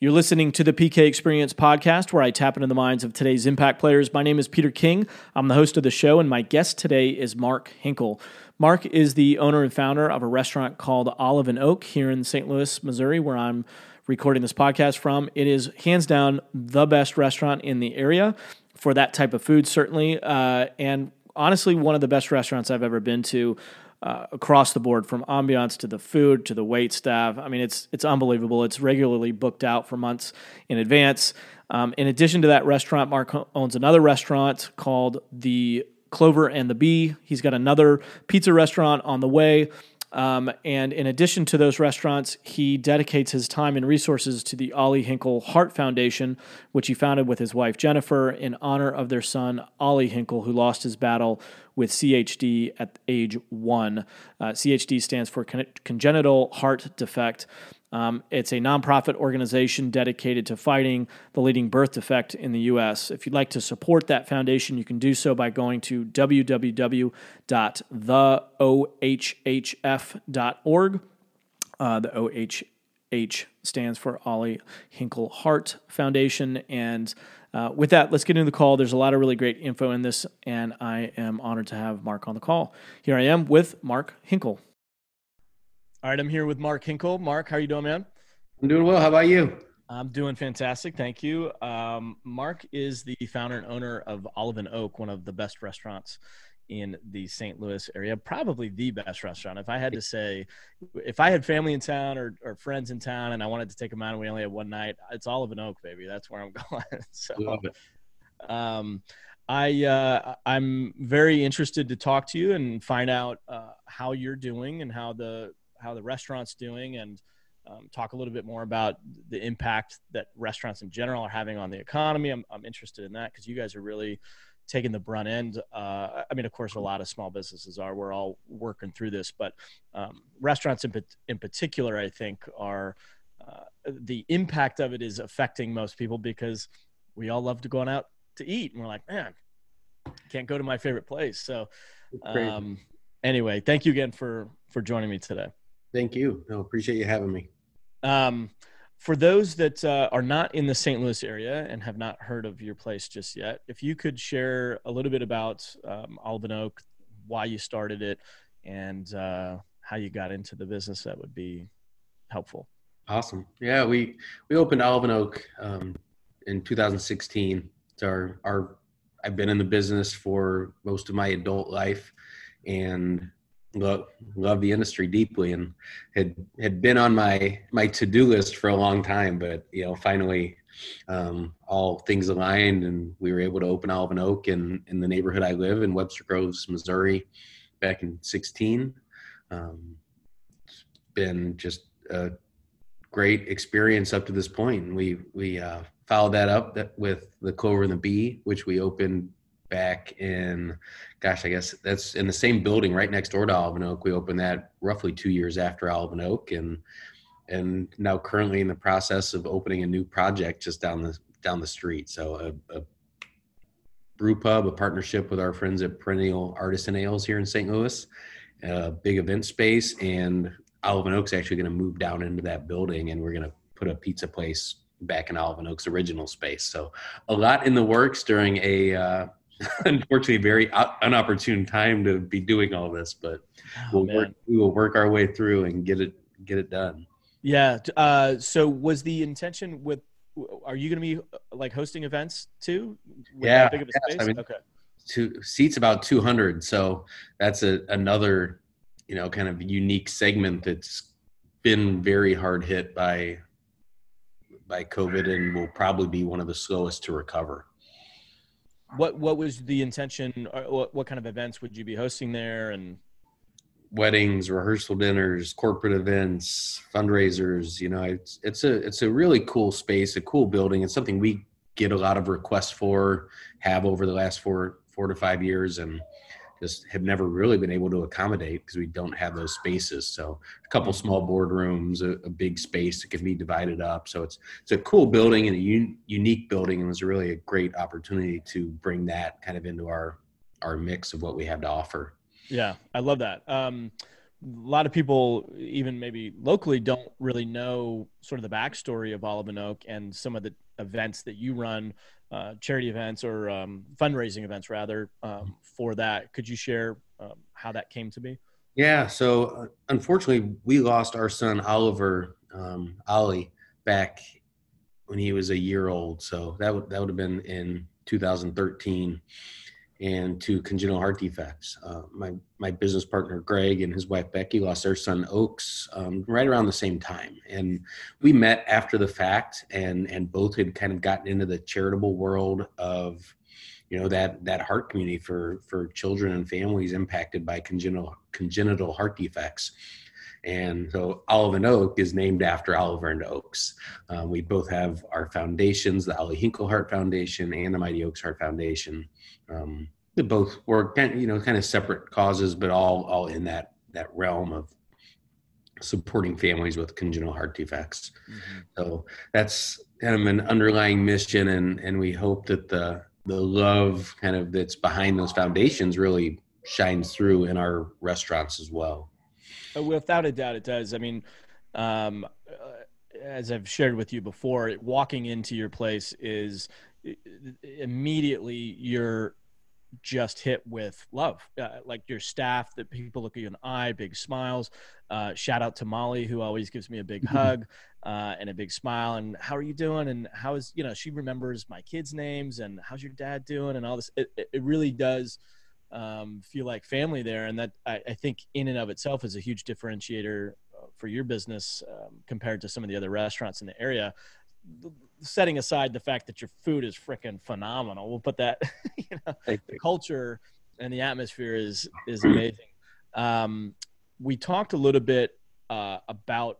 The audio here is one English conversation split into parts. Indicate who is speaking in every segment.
Speaker 1: You're listening to the PK Experience podcast, where I tap into the minds of today's impact players. My name is Peter King. I'm the host of the show, and my guest today is Mark Hinkle. Mark is the owner and founder of a restaurant called Olive and Oak here in St. Louis, Missouri, where I'm recording this podcast from. It is hands down the best restaurant in the area for that type of food, certainly, uh, and honestly, one of the best restaurants I've ever been to uh, across the board, from ambiance to the food to the wait staff. I mean, it's it's unbelievable. It's regularly booked out for months in advance. Um, in addition to that restaurant, Mark owns another restaurant called the Clover and the Bee. He's got another pizza restaurant on the way. Um, and in addition to those restaurants, he dedicates his time and resources to the Ollie Hinkle Heart Foundation, which he founded with his wife Jennifer in honor of their son Ollie Hinkle, who lost his battle with CHD at age one. Uh, CHD stands for con- congenital heart defect. Um, it's a nonprofit organization dedicated to fighting the leading birth defect in the U.S. If you'd like to support that foundation, you can do so by going to www.theohhf.org. Uh, the OHH stands for Ollie Hinkle Heart Foundation. And uh, with that, let's get into the call. There's a lot of really great info in this, and I am honored to have Mark on the call. Here I am with Mark Hinkle. All right, I'm here with Mark Hinkle. Mark, how are you doing, man?
Speaker 2: I'm doing well. How about you?
Speaker 1: I'm doing fantastic. Thank you. Um, Mark is the founder and owner of Olive and Oak, one of the best restaurants in the St. Louis area, probably the best restaurant. If I had to say, if I had family in town or, or friends in town and I wanted to take them out and we only had one night, it's Olive and Oak, baby. That's where I'm going. so, Love it. Um, I uh, I'm very interested to talk to you and find out uh, how you're doing and how the how the restaurant's doing and um, talk a little bit more about the impact that restaurants in general are having on the economy. I'm, I'm interested in that because you guys are really taking the brunt end. Uh, I mean, of course, a lot of small businesses are. We're all working through this, but um, restaurants in, in particular, I think, are uh, the impact of it is affecting most people because we all love to go out to eat, and we're like, man, can't go to my favorite place. So, um, anyway, thank you again for for joining me today.
Speaker 2: Thank you. No, appreciate you having me.
Speaker 1: Um, for those that uh, are not in the St. Louis area and have not heard of your place just yet, if you could share a little bit about um, Olive Oak, why you started it, and uh, how you got into the business, that would be helpful.
Speaker 2: Awesome. Yeah, we we opened and Oak um, in 2016. It's our our I've been in the business for most of my adult life, and love love the industry deeply and had had been on my my to-do list for a long time but you know finally um, all things aligned and we were able to open Olive and Oak in in the neighborhood I live in Webster Groves Missouri back in 16 um, it's been just a great experience up to this point. We we uh, followed that up with the Clover and the Bee which we opened back in, gosh, I guess that's in the same building right next door to and Oak. We opened that roughly two years after and Oak, and and now currently in the process of opening a new project just down the down the street. So a, a brew pub, a partnership with our friends at Perennial Artisan Ales here in St. Louis, a big event space, and and Oak's actually going to move down into that building, and we're going to put a pizza place back in and Oak's original space. So a lot in the works during a uh, unfortunately very unopportune time to be doing all this, but oh, we'll work, we will work our way through and get it get it done.
Speaker 1: Yeah. Uh, so was the intention with? Are you going to be like hosting events too?
Speaker 2: yeah. Big Yes, I mean, okay. Two seats about two hundred, so that's a another you know kind of unique segment that's been very hard hit by by COVID and will probably be one of the slowest to recover
Speaker 1: what what was the intention what, what kind of events would you be hosting there? And
Speaker 2: weddings rehearsal dinners corporate events fundraisers you know it's it's a it's a really cool space a cool building. It's something we get a lot of requests for have over the last four four to five years. And just have never really been able to accommodate because we don't have those spaces. So a couple mm-hmm. small boardrooms, a, a, big space that can be divided up. So it's it's a cool building and a un, unique building, and it was really a great opportunity to bring that kind of into our our mix of what we have to offer.
Speaker 1: Yeah, I love that. Um, lot of people, even maybe locally, don't really know sort of the backstory of Olive and Oak and some of the events that you run, uh, charity events or um, fundraising events rather um, for that. Could you share um, how that came to be?
Speaker 2: Yeah. So uh, unfortunately, we lost our son Oliver um, Ollie back when he was a year old. So that would that would have been in 2013 and to congenital heart defects. Uh, my my business partner Greg and his wife Becky lost their son Oaks um, right around the same time, and we met after the fact, and and both had kind of gotten into the charitable world of, you know, that that heart community for for children and families impacted by congenital congenital heart defects. And so Olive and Oak is named after Oliver and Oaks. Uh, we both have our foundations, the Ollie Hinkle Heart Foundation and the Mighty Oaks Heart Foundation. Um, they both were kind of, you know, kind of separate causes, but all all in that that realm of supporting families with congenital heart defects. Mm-hmm. So that's kind of an underlying mission, and and we hope that the the love kind of that's behind those foundations really shines through in our restaurants as well.
Speaker 1: Uh, without a doubt, it does. I mean, um, uh, as I've shared with you before, walking into your place is immediately you're just hit with love. Uh, like your staff, that people look at you in the eye, big smiles. Uh, shout out to Molly, who always gives me a big hug uh, and a big smile. And how are you doing? And how is you know she remembers my kids' names and how's your dad doing and all this. It, it really does um, feel like family there, and that I, I, think in and of itself is a huge differentiator uh, for your business um, compared to some of the other restaurants in the area. Setting aside the fact that your food is freaking phenomenal, we'll put that. You know, the culture and the atmosphere is is amazing. Um, we talked a little bit uh, about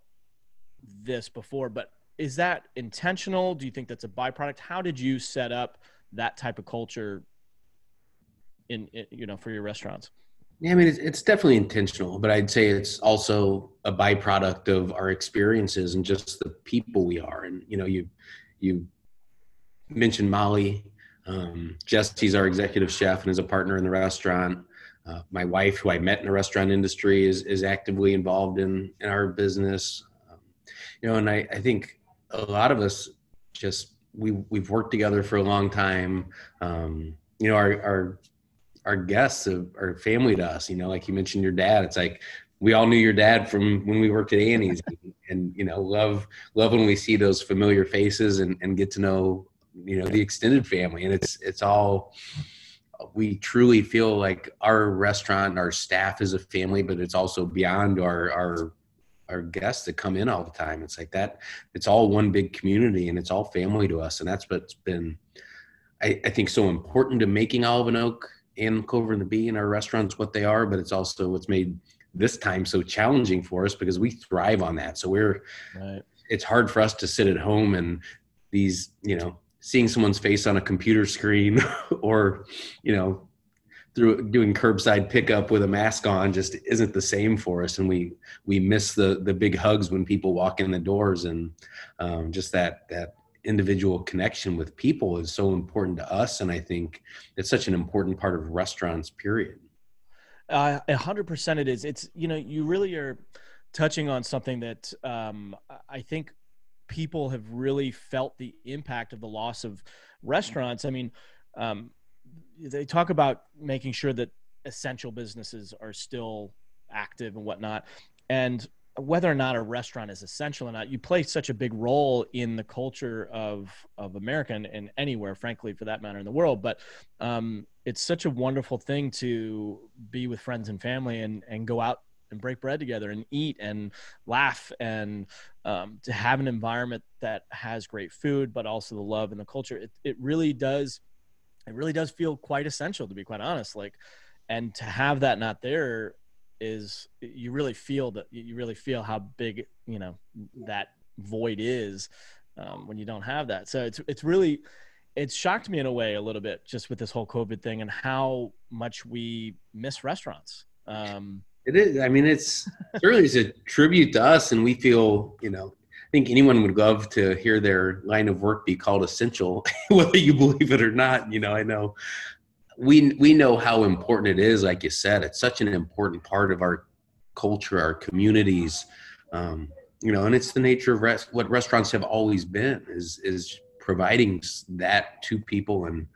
Speaker 1: this before, but is that intentional? Do you think that's a byproduct? How did you set up that type of culture in, in you know for your restaurants?
Speaker 2: Yeah, I mean it's, it's definitely intentional, but I'd say it's also a byproduct of our experiences and just the people we are. And you know, you you mentioned Molly. Um, Jesse's our executive chef and is a partner in the restaurant. Uh, my wife, who I met in the restaurant industry, is is actively involved in in our business. Um, you know, and I I think a lot of us just we we've worked together for a long time. Um, you know, our our our guests are family to us. You know, like you mentioned your dad. It's like we all knew your dad from when we worked at Annie's, and, and you know, love love when we see those familiar faces and, and get to know you know the extended family. And it's it's all we truly feel like our restaurant our staff is a family, but it's also beyond our our our guests that come in all the time. It's like that. It's all one big community, and it's all family to us. And that's what's been, I, I think, so important to making Olive and Oak and Clover and the Bee in our restaurants what they are, but it's also what's made this time so challenging for us because we thrive on that. So we're right. it's hard for us to sit at home and these, you know, seeing someone's face on a computer screen or, you know, through doing curbside pickup with a mask on just isn't the same for us and we we miss the the big hugs when people walk in the doors and um, just that that individual connection with people is so important to us and i think it's such an important part of restaurants period.
Speaker 1: Uh, a hundred percent it is. It's you know you really are touching on something that um, i think people have really felt the impact of the loss of restaurants. I mean um, they talk about making sure that essential businesses are still active and whatnot. And whether or not a restaurant is essential or not, you play such a big role in the culture of of America and, and anywhere, frankly, for that matter, in the world. But um, it's such a wonderful thing to be with friends and family and and go out and break bread together and eat and laugh and um, to have an environment that has great food, but also the love and the culture. It it really does, it really does feel quite essential to be quite honest. Like, and to have that not there is you really feel that you really feel how big you know that void is um, when you don't have that. So it's it's really it's shocked me in a way a little bit just with this whole COVID thing and how much we miss restaurants. Um,
Speaker 2: it is. I mean, it's certainly is a tribute to us, and we feel you know. I think anyone would love to hear their line of work be called essential, whether you believe it or not. You know, I know we we know how important it is like you said it's such an important part of our culture, our communities. Um, you know, and it's the nature of rest, what restaurants have always been is is providing that to people and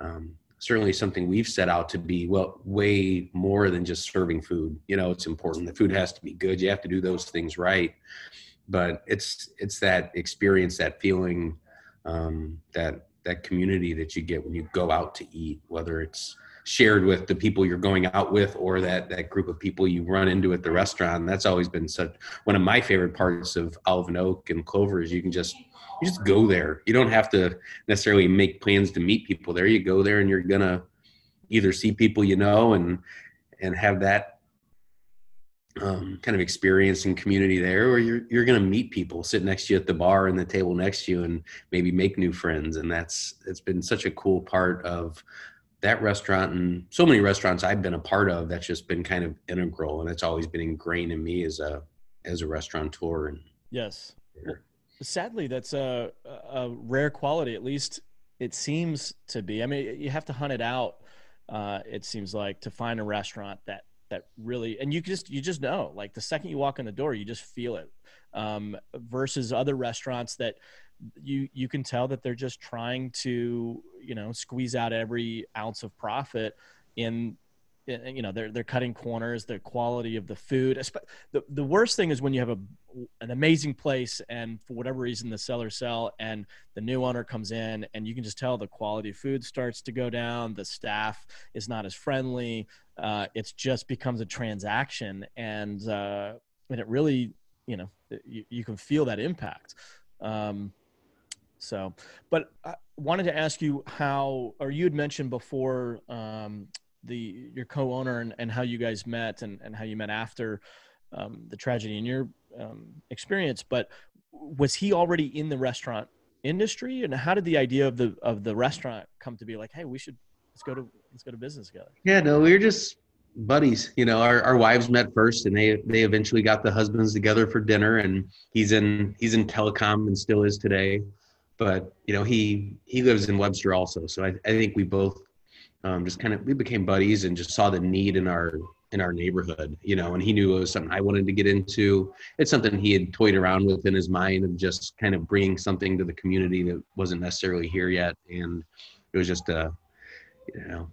Speaker 2: um, certainly something we've set out to be well way more than just serving food. You know it's important. The food has to be good. You have to do those things right. But it's it's that experience that feeling um, that that community that you get when you go out to eat whether it's shared with the people you're going out with or that that group of people you run into at the restaurant. That's always been such one of my favorite parts of olive and oak and clover is you can just you just go there. You don't have to necessarily make plans to meet people there. You go there and you're gonna either see people you know and and have that um, kind of experience and community there, where you're you're going to meet people, sit next to you at the bar and the table next to you, and maybe make new friends. And that's it's been such a cool part of that restaurant and so many restaurants I've been a part of. That's just been kind of integral, and it's always been ingrained in me as a as a restaurateur. And
Speaker 1: yes, well, sadly, that's a a rare quality. At least it seems to be. I mean, you have to hunt it out. Uh, it seems like to find a restaurant that that really and you just you just know like the second you walk in the door you just feel it um, versus other restaurants that you you can tell that they're just trying to you know squeeze out every ounce of profit in you know they're they're cutting corners the quality of the food the, the worst thing is when you have a an amazing place and for whatever reason the sellers sell and the new owner comes in and you can just tell the quality of food starts to go down the staff is not as friendly uh, it just becomes a transaction and uh, and it really you know you, you can feel that impact. Um, so but i wanted to ask you how or you had mentioned before um, the your co-owner and, and how you guys met and, and how you met after um, the tragedy in your um, experience but was he already in the restaurant industry? And how did the idea of the of the restaurant come to be? Like hey we should let's go to let's go to business together.
Speaker 2: Yeah no we were just buddies you know our, our wives met first and they they eventually got the husbands together for dinner and he's in he's in telecom and still is today. But you know he he lives in webster also so i, I think we both um, just kind of we became buddies and just saw the need in our in our neighborhood you know and he knew it was something i wanted to get into. It's something he had toyed around with in his mind of just kind of bringing something to the community that wasn't necessarily here yet. And it was just a you know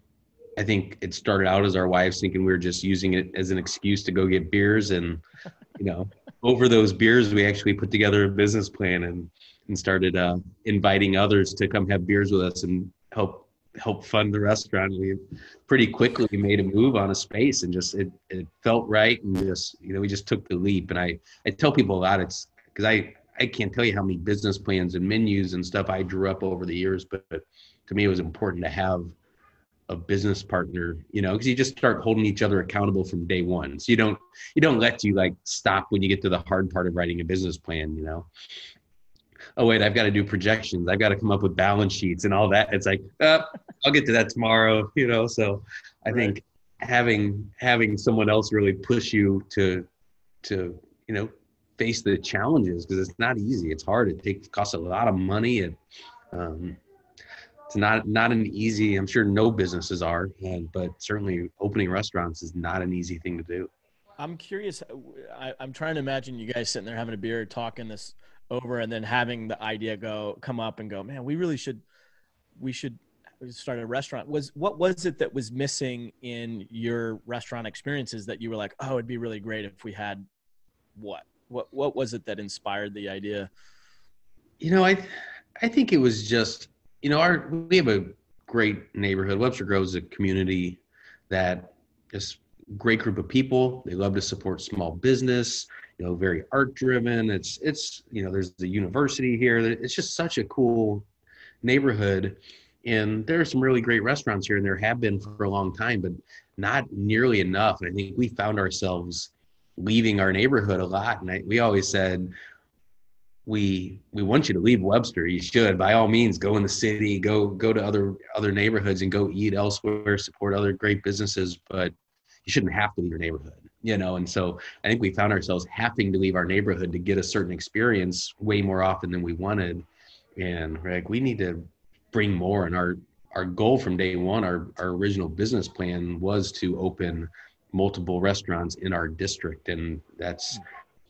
Speaker 2: i think it started out as our wives thinking we were just using it as an excuse to go get beers. And you know over those beers we actually put together a business plan and and started uh, inviting others to come have beers with us and help help fund the restaurant. We pretty quickly made a move on a space and just it, it felt right and just you know we just took the leap. And I I tell people a lot it's because I I can't tell you how many business plans and menus and stuff I drew up over the years, but, but to me it was important to have a business partner, you know, because you just start holding each other accountable from day one. So you don't you don't let you like stop when you get to the hard part of writing a business plan, you know oh wait, I've got to do projections. I've got to come up with balance sheets and all that. It's like, uh, I'll get to that tomorrow, you know. So I right. think having having someone else really push you to to you know face the challenges because it's not easy. It's hard. It takes costs a lot of money and um, it's not not an easy. I'm sure no businesses are, and but certainly opening restaurants is not an easy thing to do.
Speaker 1: I'm curious. I, am trying to imagine you guys sitting there having a beer, talking this over and then having the idea go come up and go man we really should we should start a restaurant. Was what was it that was missing in your restaurant experiences that you were like oh it'd be really great if we had what? What what was it that inspired the idea?
Speaker 2: You know i i think it was just you know our we have a great neighborhood. Webster grove is a community that is great group of people. They love to support small business you know very art driven. It's it's you know there's the university here. It's just such a cool neighborhood. And there are some really great restaurants here and there have been for a long time but not nearly enough. And i think we found ourselves leaving our neighborhood a lot. And I, we always said we we want you to leave webster. You should. By all means go in the city go go to other other neighborhoods and go eat elsewhere support other great businesses but you shouldn't have to leave your neighborhood you know and so i think we found ourselves having to leave our neighborhood to get a certain experience way more often than we wanted and we're like we need to bring more and our our goal from day one our, our original business plan was to open multiple restaurants in our district, and that's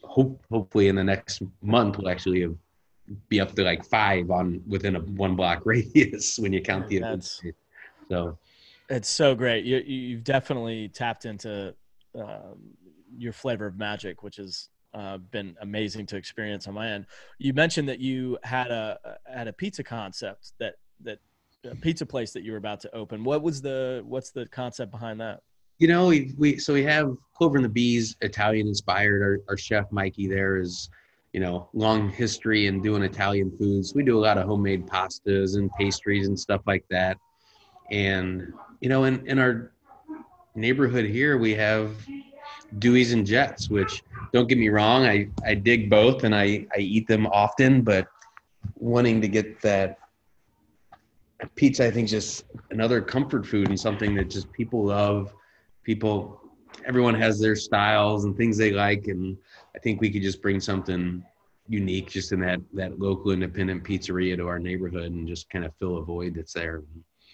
Speaker 2: hope hopefully in the next month we'll actually have, be up to like five on within a one block radius when you count the events. So
Speaker 1: it's so great. You you've definitely tapped into um, your flavor of magic, which has uh, been amazing to experience on my end. You mentioned that you had a had a pizza concept that that pizza place that you were about to open. What was the what's the concept behind that?
Speaker 2: You know, we, we so we have Clover and the Bees, Italian inspired. Our, our chef Mikey there is, you know, long history in doing Italian foods. We do a lot of homemade pastas and pastries and stuff like that. And you know, in in our neighborhood here, we have Dewey's and Jets, which don't get me wrong, I I dig both and I I eat them often, but wanting to get that pizza, I think, just another comfort food and something that just people love. People, everyone has their styles and things they like, and I think we could just bring something unique just in that that local independent pizzeria to our neighborhood and just kind of fill a void that's there.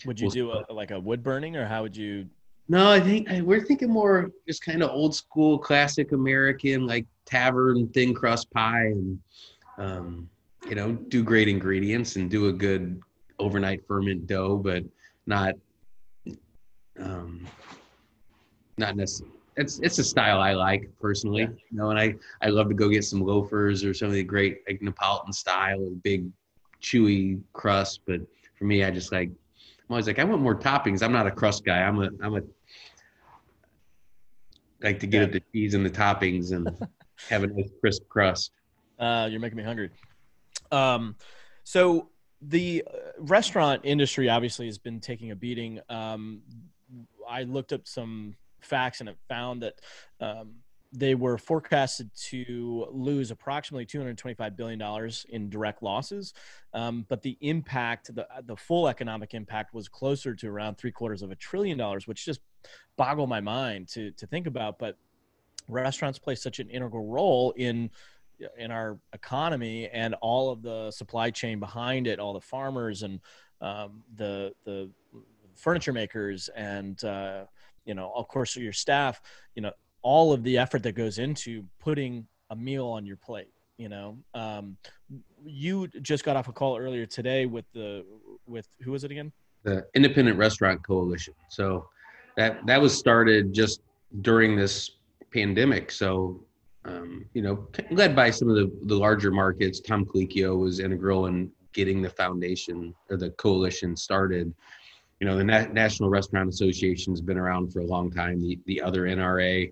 Speaker 1: Would you we'll, do a, like a wood burning, or how would you?
Speaker 2: No, I think we're thinking more just kind of old school, classic American, like tavern thin crust pie, and um, you know, do great ingredients and do a good overnight ferment dough, but not um, not necessarily. It's it's a style I like personally, yeah. you know, and I I love to go get some loafers or some of the great like Neapolitan style with big chewy crust. But for me, I just like I'm always like I want more toppings. I'm not a crust guy. I'm a I'm a like to get yeah. at the cheese and the toppings and have a nice crisp crust.
Speaker 1: Uh, you're making me hungry. Um, so the uh, restaurant industry obviously has been taking a beating. Um, I looked up some facts and it found that um, they were forecasted to lose approximately 225 billion dollars in direct losses, um, but the impact, the the full economic impact, was closer to around three quarters of a trillion dollars, which just boggled my mind to to think about. But restaurants play such an integral role in in our economy and all of the supply chain behind it, all the farmers and um, the the furniture makers and uh, you know of course your staff, you know all of the effort that goes into putting a meal on your plate. You know, um, you just got off a call earlier today with the with who was it again?
Speaker 2: The Independent Restaurant Coalition. So that that was started just during this pandemic. So um, you know, led by some of the, the larger markets. Tom Colicchio was integral in getting the foundation or the coalition started. You know, the Na- National Restaurant Association has been around for a long time. The the other NRA,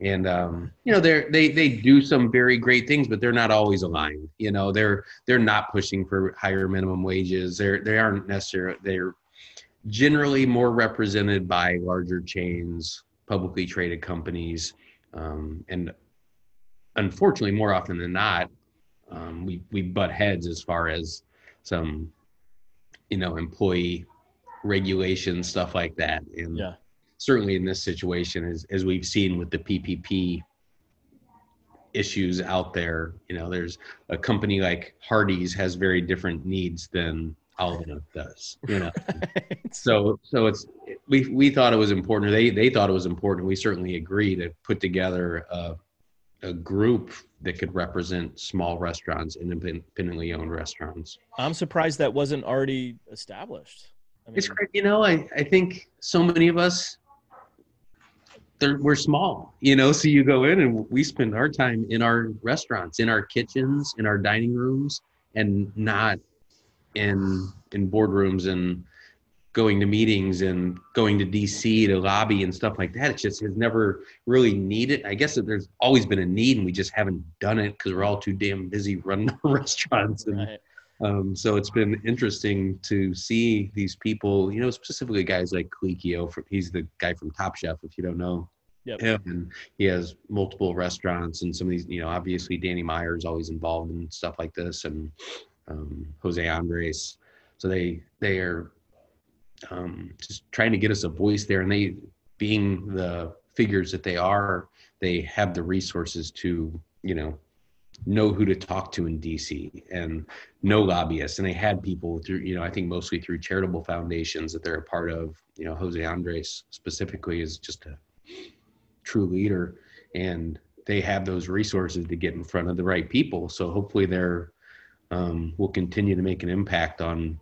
Speaker 2: and um, you know, they they they do some very great things, but they're not always aligned. You know, they're they're not pushing for higher minimum wages. They're they aren't necessarily they're generally more represented by larger chains, publicly traded companies, um, and unfortunately, more often than not, um, we we butt heads as far as some, you know, employee regulation stuff like that. And yeah. Certainly in this situation, as as we've seen with the PPP issues out there, you know, there's a company like Hardee's has very different needs than Alvin does. You know, right. so so it's we we thought it was important. They they thought it was important. We certainly agree to put together a a group that could represent small restaurants, independently owned restaurants.
Speaker 1: I'm surprised that wasn't already established.
Speaker 2: I mean, it's great. You know, I, I think so many of us, we're small, you know, so you go in and we spend our time in our restaurants, in our kitchens, in our dining rooms, and not in in boardrooms and going to meetings and going to DC to lobby and stuff like that. It just has never really needed. I guess that there's always been a need, and we just haven't done it because we're all too damn busy running our restaurants. And right. Um, so it's been interesting to see these people. You know, specifically guys like Colicchio. From he's the guy from Top Chef. If you don't know. Yep. Him and he has multiple restaurants and some of these, you know, obviously Danny Meyer is always involved in stuff like this and um, Jose Andres. So they they are um, just trying to get us a voice there. And they, being the figures that they are, they have the resources to, you know, know who to talk to in DC and know lobbyists. And they had people through, you know, I think mostly through charitable foundations that they're a part of. You know, Jose Andres specifically is just a true leader and they have those resources to get in front of the right people so hopefully they're um, will continue to make an impact on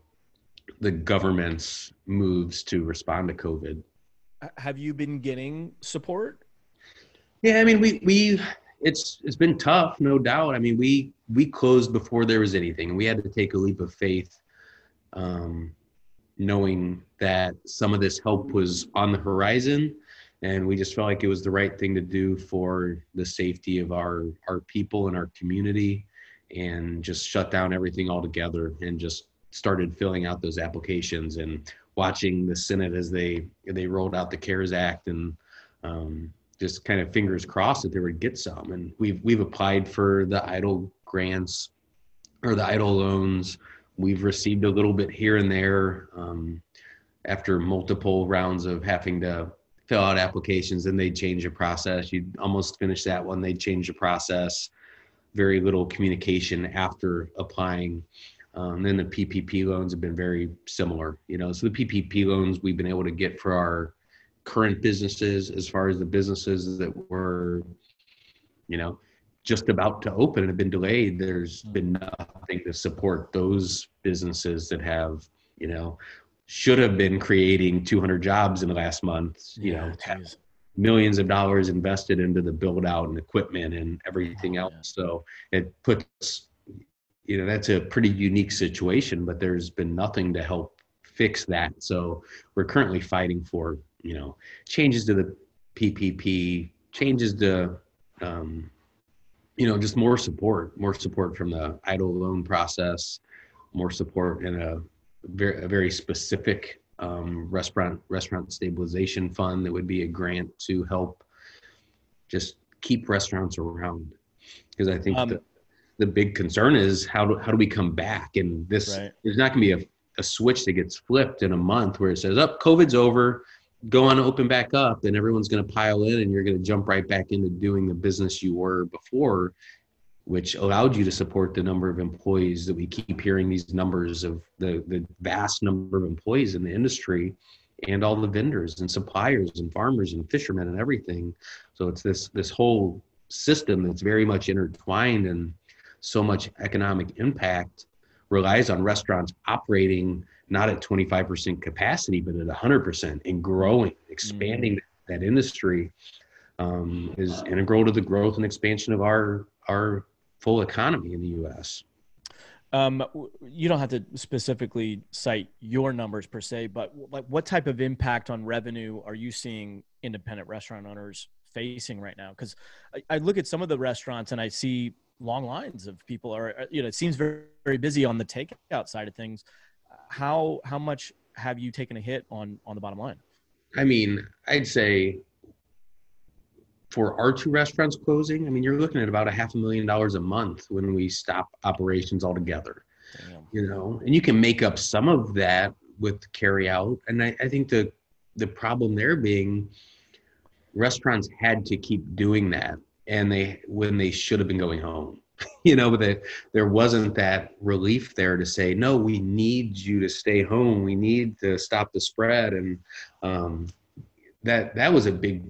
Speaker 2: the government's moves to respond to covid
Speaker 1: have you been getting support
Speaker 2: yeah i mean we we it's it's been tough no doubt. I mean we we closed before there was anything. We had to take a leap of faith um, knowing that some of this help was on the horizon and we just felt like it was the right thing to do for the safety of our our people and our community and just shut down everything altogether and just started filling out those applications and watching the senate as they they rolled out the cares act and um, just kind of fingers crossed that they would get some. And we've we've applied for the EIDL grants or the EIDL loans. We've received a little bit here and there um, after multiple rounds of having to fill out applications and they change the process. You'd almost finish that one they change the process. Very little communication after applying. Um, then the ppp loans have been very similar you know. So the ppp loans we've been able to get for our current businesses as far as the businesses that were you know just about to open and have been delayed, there's been nothing to support those businesses that have, you know, should have been creating 200 jobs in the last month, you yeah, know, millions of dollars invested into the build out and equipment and everything else. So it puts, you know, that's a pretty unique situation, but there's been nothing to help fix that. So we're currently fighting for, you know, changes to the PPP, changes to, um, you know, just more support, more support from the EIDL loan process, more support in a very, a very specific um, restaurant restaurant stabilization fund that would be a grant to help just keep restaurants around. Because I think um, the, the big concern is how do how do we come back? And this right. there's not going to be a, a switch that gets flipped in a month where it says, "Up, oh, COVID's over." Go on open back up and everyone's going to pile in and you're going to jump right back into doing the business you were before which allowed you to support the number of employees that we keep hearing these numbers of the, the vast number of employees in the industry and all the vendors and suppliers and farmers and fishermen and everything. So it's this this whole system that's very much intertwined and so much economic impact relies on restaurants operating not at 25% capacity, but at 100% and growing, expanding mm-hmm. that industry um, is integral to the growth and expansion of our our full economy in the U.S.
Speaker 1: Um, you don't have to specifically cite your numbers per se, but like what type of impact on revenue are you seeing independent restaurant owners facing right now? Because I, I, look at some of the restaurants and I see long lines of people are, you know, it seems very, very busy on the takeout side of things how how much have you taken a hit on on the bottom line?
Speaker 2: I mean, I'd say for our two restaurants closing, I mean, you're looking at about a half a million dollars a month when we stop operations altogether. Damn. You know, and you can make up some of that with carry out. And I, I think the the problem there being restaurants had to keep doing that and they when they should have been going home. you know that there wasn't that relief there to say no we need you to stay home. We need to stop the spread. And um, that that was a big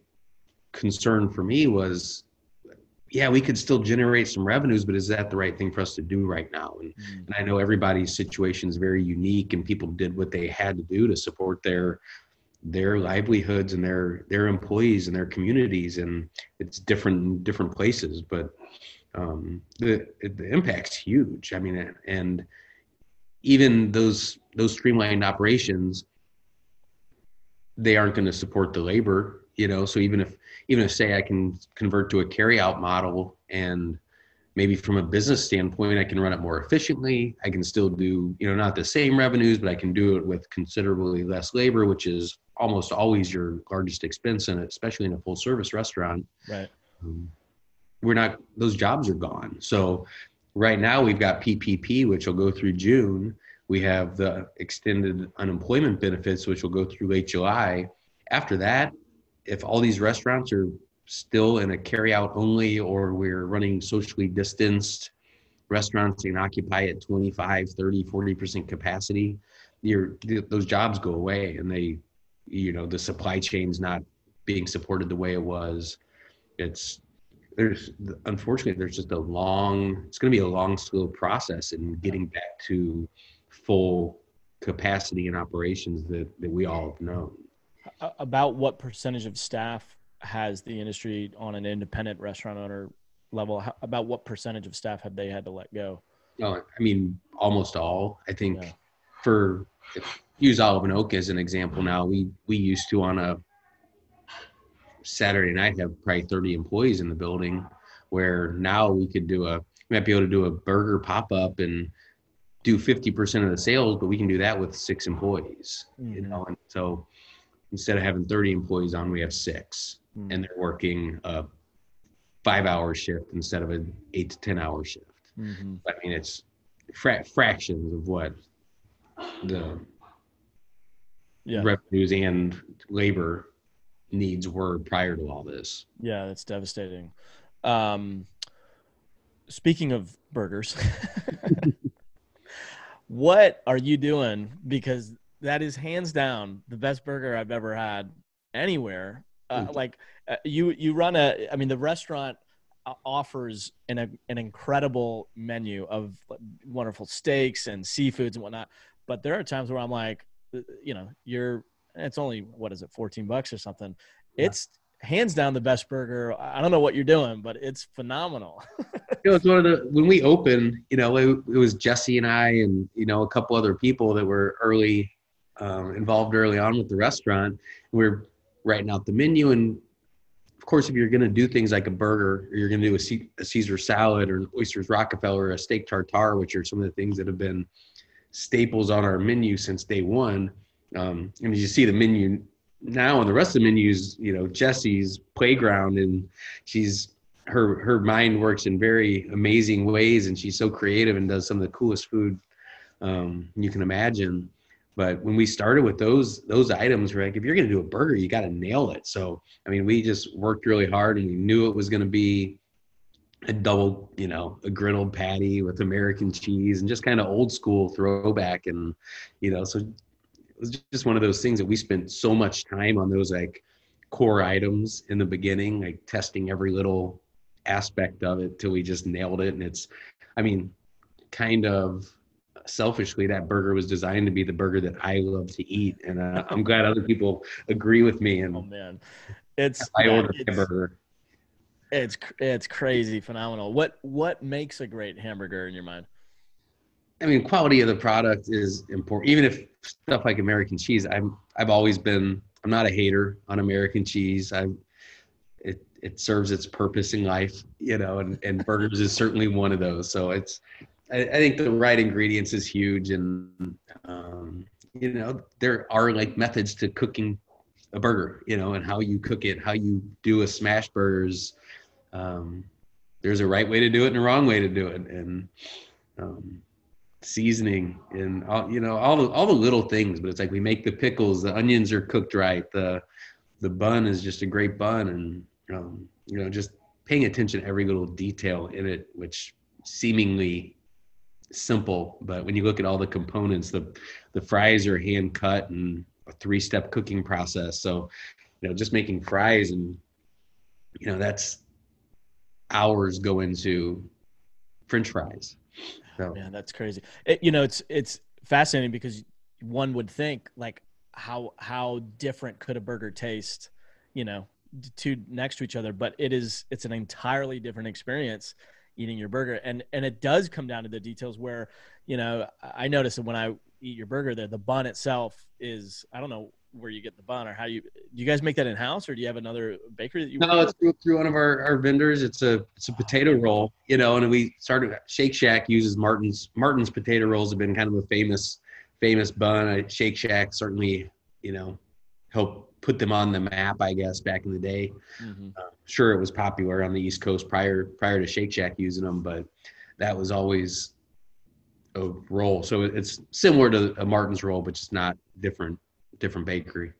Speaker 2: concern for me was yeah we could still generate some revenues but is that the right thing for us to do right now? And, mm-hmm. and i know everybody's situation is very unique and people did what they had to do to support their their livelihoods and their their employees and their communities and it's different in different places but um, the the impact's huge. I mean, and even those those streamlined operations, they aren't going to support the labor. You know, so even if even if say I can convert to a carryout model and maybe from a business standpoint, I can run it more efficiently. I can still do, you know, not the same revenues, but I can do it with considerably less labor, which is almost always your largest expense in it, especially in a full service restaurant.
Speaker 1: Right. Um,
Speaker 2: we're not those jobs are gone. So right now we've got ppp which will go through june. We have the extended unemployment benefits which will go through late july. After that if all these restaurants are still in a carry out only or we're running socially distanced restaurants can occupy at 25 30 40% capacity your those jobs go away and they you know the supply chain's not being supported the way it was. It's there's unfortunately there's just a long it's going to be a long slow process in getting back to full capacity and operations that, that we all have known.
Speaker 1: About what percentage of staff has the industry on an independent restaurant owner level? How, about what percentage of staff have they had to let go?
Speaker 2: No i mean almost all. I think yeah. for use olive and oak as an example mm-hmm. now we we used to on a saturday night have probably 30 employees in the building where now we could do a we might be able to do a burger pop-up and do 50% of the sales but we can do that with six employees mm-hmm. you know and so instead of having 30 employees on we have 6 mm-hmm. and they're working a five hour shift instead of an eight to ten hour shift mm-hmm. i mean it's fra- fractions of what the yeah. revenues and labor needs were prior to all this.
Speaker 1: Yeah, that's devastating. Um, speaking of burgers, what are you doing? Because that is hands down the best burger I've ever had anywhere. Uh, mm-hmm. Like uh, you, you run a. I mean, the restaurant uh, offers an an incredible menu of wonderful steaks and seafoods and whatnot. But there are times where I'm like, uh, you know, you're it's only what is it, 14 bucks or something. Yeah. It's hands down the best burger. I don't know what you're doing, but it's phenomenal.
Speaker 2: you know, it's one of the when we opened, you know, it, it, was Jesse and I and you know a couple other people that were early um, involved early on with the restaurant. We we're writing out the menu, and of course, if you're going to do things like a burger, or you're going to do a, C- a Caesar salad, or an oysters Rockefeller, or a steak tartare, which are some of the things that have been staples on our menu since day one um, and you see the menu now and the rest of the menus, you know, Jesse's playground and she's her her mind works in very amazing ways and she's so creative and does some of the coolest food um, you can imagine. But when we started with those those items, we're like, if you're gonna do a burger, you gotta nail it. So I mean, we just worked really hard and we knew it was gonna be a double, you know, a griddled patty with American cheese and just kind of old school throwback. And, you know, so was just one of those things that we spent so much time on those like core items in the beginning, like testing every little aspect of it till we just nailed it. And it's, I mean, kind of selfishly, that burger was designed to be the burger that I love to eat, and uh, I'm glad other people agree with me. And
Speaker 1: oh man, it's
Speaker 2: I ordered a burger.
Speaker 1: It's it's crazy, phenomenal. What what makes a great hamburger in your mind?
Speaker 2: I mean, quality of the product is important. Even if stuff like American cheese, I'm I've always been I'm not a hater on American cheese. I it it serves its purpose in life, you know, and and burgers is certainly one of those. So it's I, I think the right ingredients is huge, and um, you know there are like methods to cooking a burger, you know, and how you cook it, how you do a smash burgers. Um, there's a right way to do it and a wrong way to do it, and um, seasoning and all you know all the all the little things but it's like we make the pickles the onions are cooked right the the bun is just a great bun and um, you know just paying attention to every little detail in it which seemingly simple but when you look at all the components the the fries are hand cut and a three step cooking process. So you know just making fries and you know that's hours go into french fries
Speaker 1: so. Man, that's crazy. It, you know, it's it's fascinating because one would think like how how different could a burger taste, you know, two next to each other, but it is it's an entirely different experience eating your burger and and it does come down to the details where you know i notice that when i eat your burger there the bun itself is i don't know where you get the bun or how you do you guys make that in house or do you have another bakery that you
Speaker 2: no it's through, through one of our, our vendors. It's a it's a potato roll you know and we started shake shack uses martin's martin's potato rolls have been kind of a famous famous bun. Shake shack certainly you know helped put them on the map i guess back in the day. Mm-hmm. uh, sure it was popular on the east coast prior prior to shake shack using them but that was always a roll. So it's similar to a martin's roll but just not different different bakery.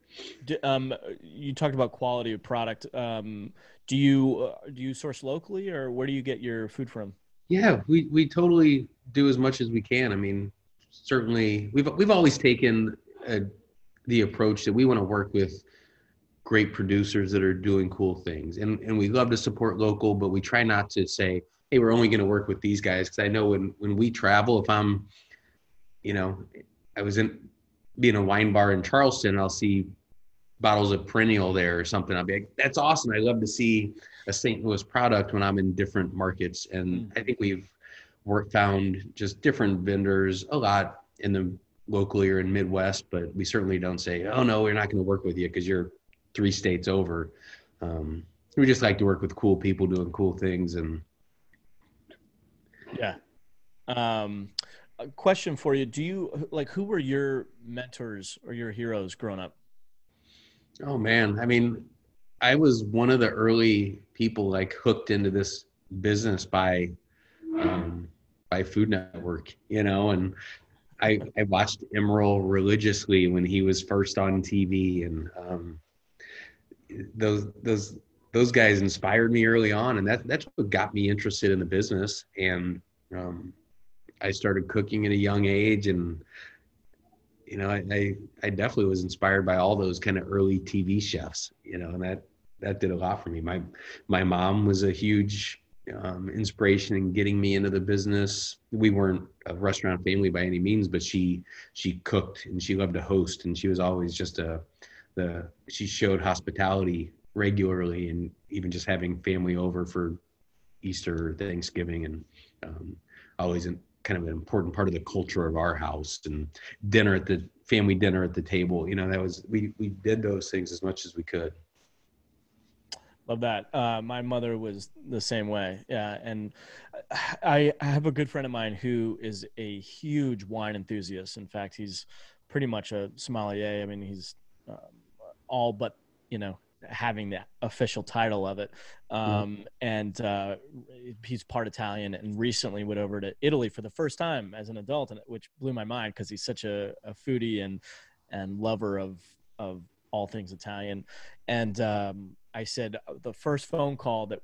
Speaker 1: Um, you talked about quality of product. Um, do you uh, do you source locally, or where do you get your food from?
Speaker 2: Yeah, we we totally do as much as we can. I mean, certainly we've we've always taken a, the approach that we want to work with great producers that are doing cool things. And and we love to support local, but we try not to say, hey, we're only going to work with these guys because I know when when we travel, if I'm, you know, I was in being a wine bar in Charleston, I'll see bottles of perennial there or something. I'll be like, that's awesome. I love to see a St. Louis product when I'm in different markets. And mm. I think we've worked found just different vendors a lot in the locally or in Midwest, but we certainly don't say, oh no, we're not going to work with you because you're three states over. Um, we just like to work with cool people doing cool things and
Speaker 1: yeah. Um, a question for you: Do you like who were your mentors or your heroes growing up?
Speaker 2: Oh man, I mean, I was one of the early people like hooked into this business by um, by Food Network, you know, and I I watched Emeril religiously when he was first on TV, and um, those those those guys inspired me early on, and that that's what got me interested in the business. And um, I started cooking at a young age, and you know, I, I, I definitely was inspired by all those kind of early TV chefs. You know, and that that did a lot for me. My my mom was a huge um, inspiration in getting me into the business. We weren't a restaurant family by any means, but she she cooked and she loved to host, and she was always just a the she showed hospitality regularly, and even just having family over for Easter, or Thanksgiving, and um, always in, kind of an important part of the culture of our house and dinner at the family dinner at the table. You know, that was we we did those things as much as we could.
Speaker 1: Love that. Uh, my mother was the same way. Yeah, and I, I have a good friend of mine who is a huge wine enthusiast. In fact, he's pretty much a sommelier. I mean, he's um, all but you know having the official title of it. Um, And uh, he's part Italian and recently went over to Italy for the first time as an adult, and which blew my mind because he's such a, a, foodie and and lover of of all things Italian. And um, I said uh, the first phone call that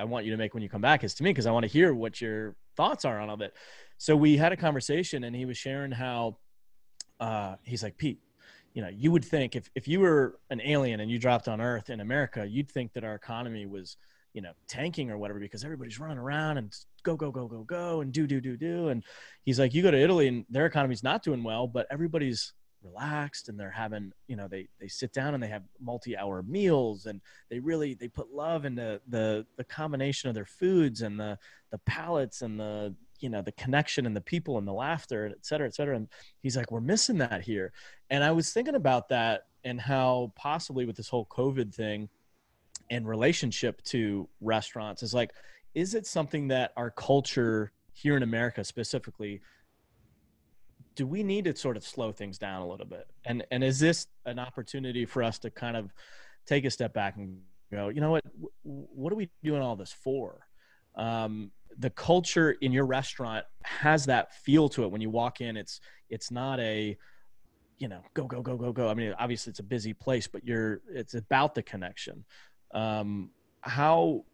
Speaker 1: I want you to make when you come back is to me because I want to hear what your thoughts are on all of it. So we had a conversation, and he was sharing how uh, he's like Pete you know, you would think if, if you were an alien and you dropped on Earth in America, you'd think that our economy was, you know, tanking or whatever because everybody's running around and go, go, go, go, go, and do, do, do, do. And he's like, you go to Italy and their economy's not doing well, but everybody's relaxed and they're having, you know, they they sit down and they have multi-hour meals and they really they put love into the the combination of their foods and the the palates and the you know the connection and the people and the laughter and et cetera et cetera and he's like we're missing that here and i was thinking about that and how possibly with this whole covid thing and relationship to restaurants is like is it something that our culture here in america specifically do we need to sort of slow things down a little bit? And and is this an opportunity for us to kind of take a step back and go you know what what are we doing all this for? Um, the culture in your restaurant has that feel to it. When you walk in it's it's not a you know go go go go go i mean obviously it's a busy place but you're it's about the connection um how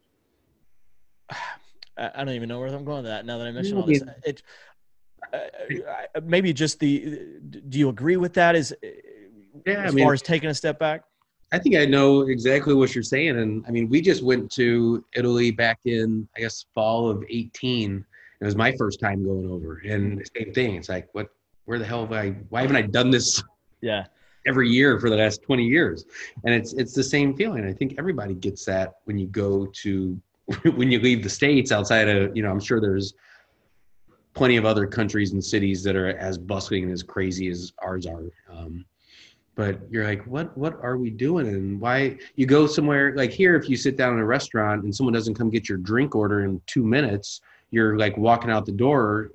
Speaker 1: i don't even know where i'm going with that now that i mentioned all this it uh, uh, maybe just the do you agree with that is yeah, as I mean, far as taking a step back
Speaker 2: I think I know exactly what you're saying. And I mean, we just went to Italy back in, I guess, fall of 18. It was my first time going over. And the same thing. It's like, what, where the hell have I, why haven't I done this?
Speaker 1: Yeah.
Speaker 2: Every year for the last 20 years. And it's, it's the same feeling. I think everybody gets that when you go to, when you leave the States outside of, you know, I'm sure there's plenty of other countries and cities that are as bustling and as crazy as ours are. Um, but you're like what what are we doing and why you go somewhere like here if you sit down in a restaurant and someone doesn't come get your drink order in two minutes you're like walking out the door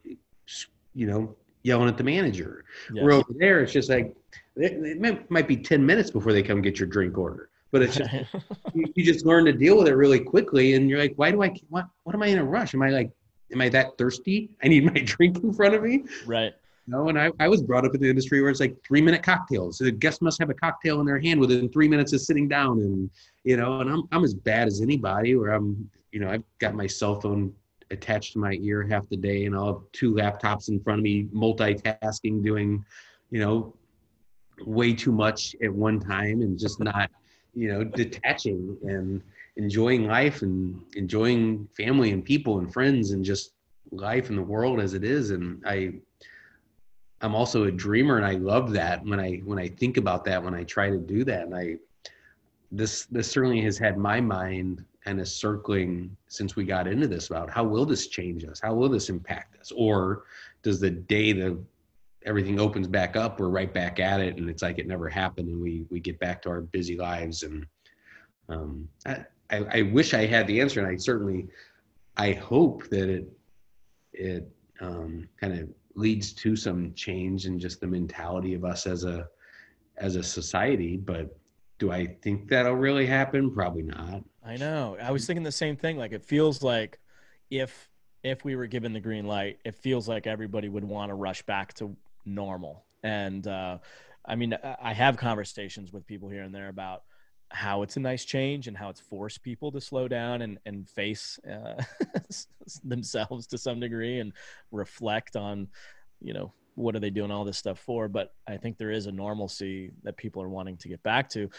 Speaker 2: you know yelling at the manager yes. we're over there it's just like it, might be 10 minutes before they come get your drink order but it's just, you, you, just learn to deal with it really quickly and you're like why do i what what am i in a rush am i like am i that thirsty i need my drink in front of me
Speaker 1: right
Speaker 2: know, and I, I was brought up in the industry where it's like three minute cocktails. The guest must have a cocktail in their hand within three minutes of sitting down. And, you know, and I'm, I'm as bad as anybody where I'm, you know, I've got my cell phone attached to my ear half the day and I'll have two laptops in front of me, multitasking, doing, you know, way too much at one time and just not you know, detaching and enjoying life and enjoying family and people and friends and just life in the world as it is. And I, I'm also a dreamer and I love that when I, when I think about that, when I try to do that and I, this, this certainly has had my mind kind of circling since we got into this about how will this change us? How will this impact us? Or does the day the everything opens back up, we're right back at it, and it's like it never happened, and we we get back to our busy lives. And um, I, I, I wish I had the answer, and I certainly I hope that it it um, kind of leads to some change in just the mentality of us as a as a society. But do I think that'll really happen? Probably not.
Speaker 1: I know. I was thinking the same thing. Like it feels like if if we were given the green light, it feels like everybody would want to rush back to normal. And uh, I mean, I have conversations with people here and there about how it's a nice change and how it's forced people to slow down and, and face uh, themselves to some degree and reflect on, you know, what are they doing all this stuff for? But I think there is a normalcy that people are wanting to get back to.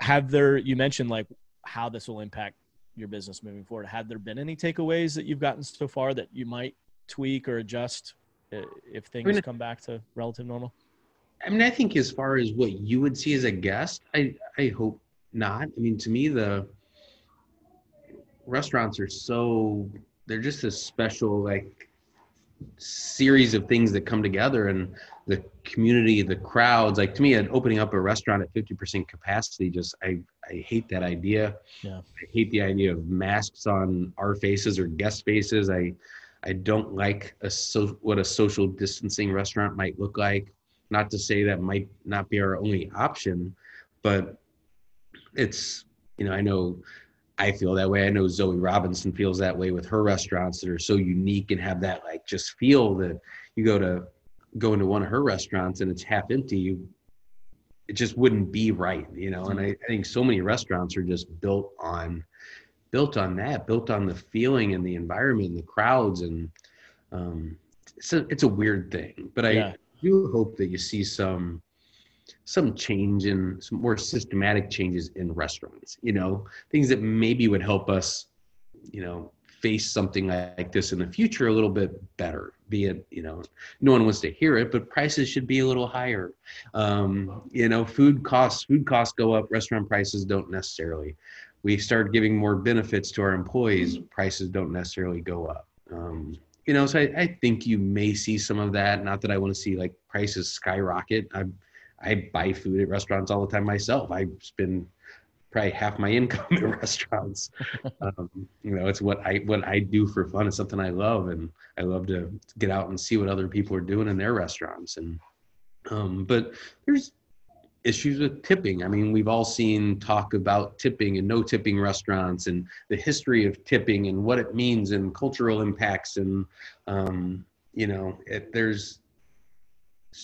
Speaker 1: Have there, you mentioned like how this will impact your business moving forward. Have there been any takeaways that you've gotten so far that you might tweak or adjust uh, if things I mean, come back to relative normal?
Speaker 2: I mean, I think as far as what you would see as a guest, I I hope not. I mean, to me, the restaurants are so they're just a special like series of things that come together and the community the crowds like to me opening up a restaurant at 50% capacity just i i hate that idea. Yeah. I hate the idea of masks on our faces or guest faces. I I don't like a so what a social distancing restaurant might look like. Not to say that might not be our only option, but it's you know I know I feel that way. I know Zoe Robinson feels that way with her restaurants that are so unique and have that like just feel that you go to go into one of her restaurants and it's half empty. You, it just wouldn't be right, you know. And I, I think so many restaurants are just built on built on that, built on the feeling and the environment and the crowds. And um, it's, a, it's a weird thing, but I yeah. do hope that you see some some change in some more systematic changes in restaurants you know things that maybe would help us you know face something like this in the future a little bit better be it you know no one wants to hear it but prices should be a little higher um, you know food costs food costs go up restaurant prices don't necessarily we start giving more benefits to our employees, prices don't necessarily go up. Um, you know, so I, I, think you may see some of that. Not that I want to see like prices skyrocket. I I buy food at restaurants all the time myself. I spend probably half my income at restaurants. Um, you know, it's what I what I do for fun. It's something I love, and I love to get out and see what other people are doing in their restaurants. And um, but there's issues with tipping. I mean, we've all seen talk about tipping and no tipping restaurants and the history of tipping and what it means and cultural impacts. And, um, you know, it, there's,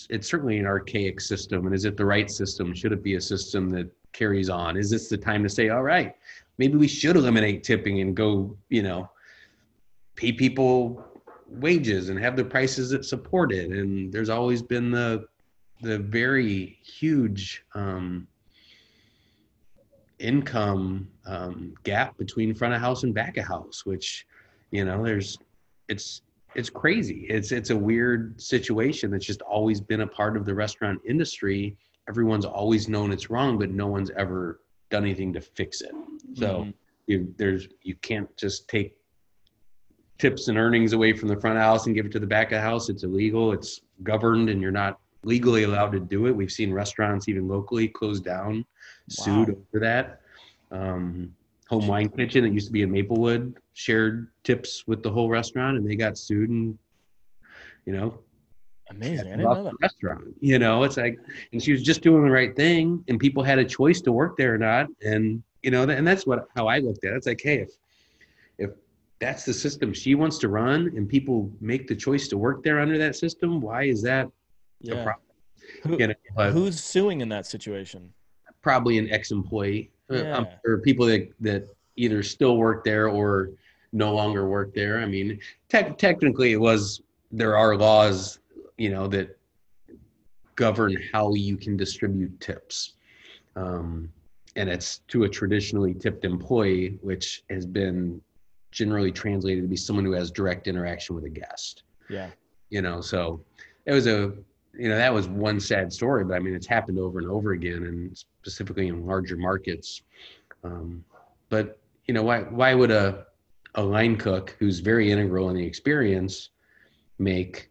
Speaker 2: it's certainly an archaic system. And is it the right system? Should it be a system that carries on? Is this the time to say, all right, maybe we should eliminate tipping and go, you know, pay people wages and have the prices that support it? And there's always been the, the very huge um, income um, gap between front of house and back of house, which you know there's it's it's crazy. It's it's a weird situation that's just always been a part of the restaurant industry. Everyone's always known it's wrong, but no one's ever done anything to fix it. So mm-hmm. you, there's you can't just take tips and earnings away from the front of house and give it to the back of house. It's illegal. It's governed, and you're not legally allowed to do it. We've seen restaurants, even locally, close down, sued wow. over that. Um, Home Wine Kitchen that used to be in Maplewood shared tips with the whole restaurant, and they got sued and you know.
Speaker 1: Amazing! I didn't know that.
Speaker 2: Restaurant, you know, it's like, and she was just doing the right thing, and people had a choice to work there or not, and you know, and that's what how I looked at it. It's like, hey, if if that's the system she wants to run, and people make the choice to work there under that system, why is that
Speaker 1: yeah. Who, you know, who's suing in that situation?
Speaker 2: Probably an ex-employee uh, yeah. people that that either still work there or no longer work there. I mean, te- technically, it was there are laws, you know, that govern how you can distribute tips. Um, and it's to a traditionally tipped employee, which has been generally translated to be someone who has direct interaction with a guest.
Speaker 1: Yeah.
Speaker 2: You know, so it was a, you know, that was one sad story, but I mean, it's happened over and over again, and specifically in larger markets. Um, but you know, why why would a a line cook who's very integral in the experience make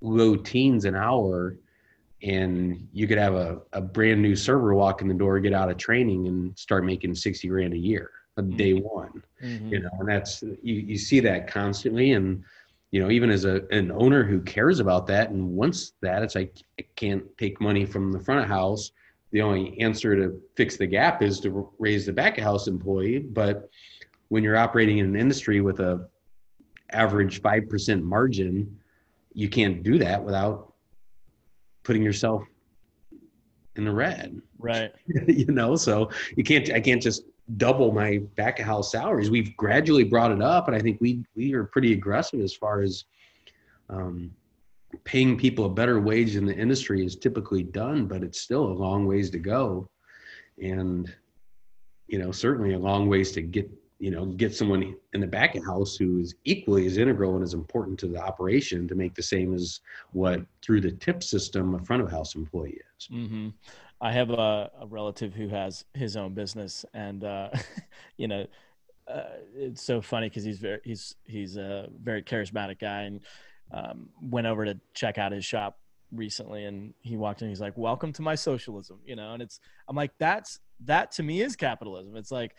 Speaker 2: low teens an hour and you could have a, a brand new server walk in the door get out of training and start making 60 grand a year on mm-hmm. day one mm-hmm. you know and that's you, you see that constantly and you know even as a an owner who cares about that and wants that it's like i can't take money from the front of house the only answer to fix the gap is to raise the back of house employee but when you're operating in an industry with a average 5% margin you can't do that without putting yourself in the red.
Speaker 1: Right.
Speaker 2: you know, so you can't I can't just double my back of house salaries. We've gradually brought it up and I think we we are pretty aggressive as far as um, paying people a better wage than the industry is typically done, but it's still a long ways to go. And you know, certainly a long ways to get you know get someone in the back of house who is equally as integral and as important to the operation to make the same as what through the tip system a front of house employee is
Speaker 1: mm-hmm. i have a, a, relative who has his own business and uh, you know uh, it's so funny because he's very he's he's a very charismatic guy and um, went over to check out his shop recently and he walked in he's like welcome to my socialism you know and it's i'm like that's that to me is capitalism it's like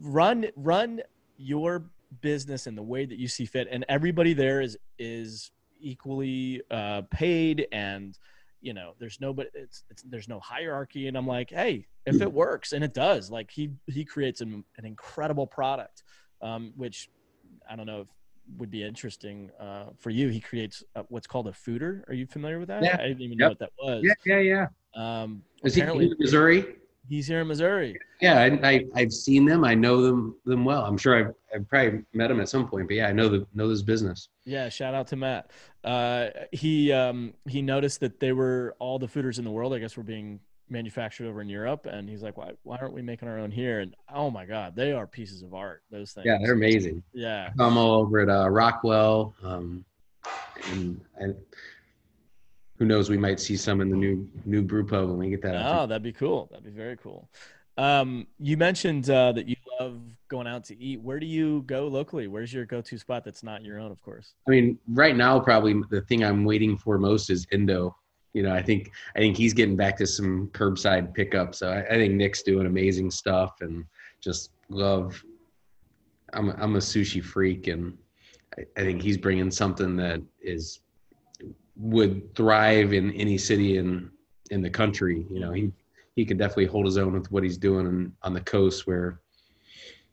Speaker 1: run run your business in the way that you see fit. And everybody there is is equally uh, paid and you know there's no but it's, it's, there's no hierarchy. And i'm like hey if it works and it does like he he creates an, an incredible product um, which i don't know if would be interesting uh, for you. He creates a, what's called a foeder are you familiar with that?
Speaker 2: Yeah.
Speaker 1: i didn't even
Speaker 2: yep.
Speaker 1: know what that was.
Speaker 2: Yeah yeah yeah. Um, is he in missouri
Speaker 1: He's here in Missouri.
Speaker 2: Yeah, I, I have seen them. I know them them well. I'm sure I've, I've probably met him at some point. But yeah, I know the know this business.
Speaker 1: Yeah, shout out to Matt. Uh, he um, he noticed that they were all the foeders in the world. I guess were being manufactured over in Europe, and he's like, "Why why aren't we making our own here?" And oh my God, they are pieces of art. Those things.
Speaker 2: Yeah, they're amazing.
Speaker 1: Yeah,
Speaker 2: I'm all over at uh, Rockwell, um, and I who knows? We might see some in the new new brew pub when we get that.
Speaker 1: Oh, that'd be cool. That'd be very cool. Um, you mentioned uh, that you love going out to eat. Where do you go locally? Where's your go-to spot that's not your own, of course?
Speaker 2: I mean, right now, probably the thing I'm waiting for most is Indo. You know, I think I think he's getting back to some curbside pickup. So I, I think Nick's doing amazing stuff, and just love. I'm I'm a sushi freak, and I, I think he's bringing something that is would thrive in any city in in the country. You know, he he could definitely hold his own with what he's doing on the coast where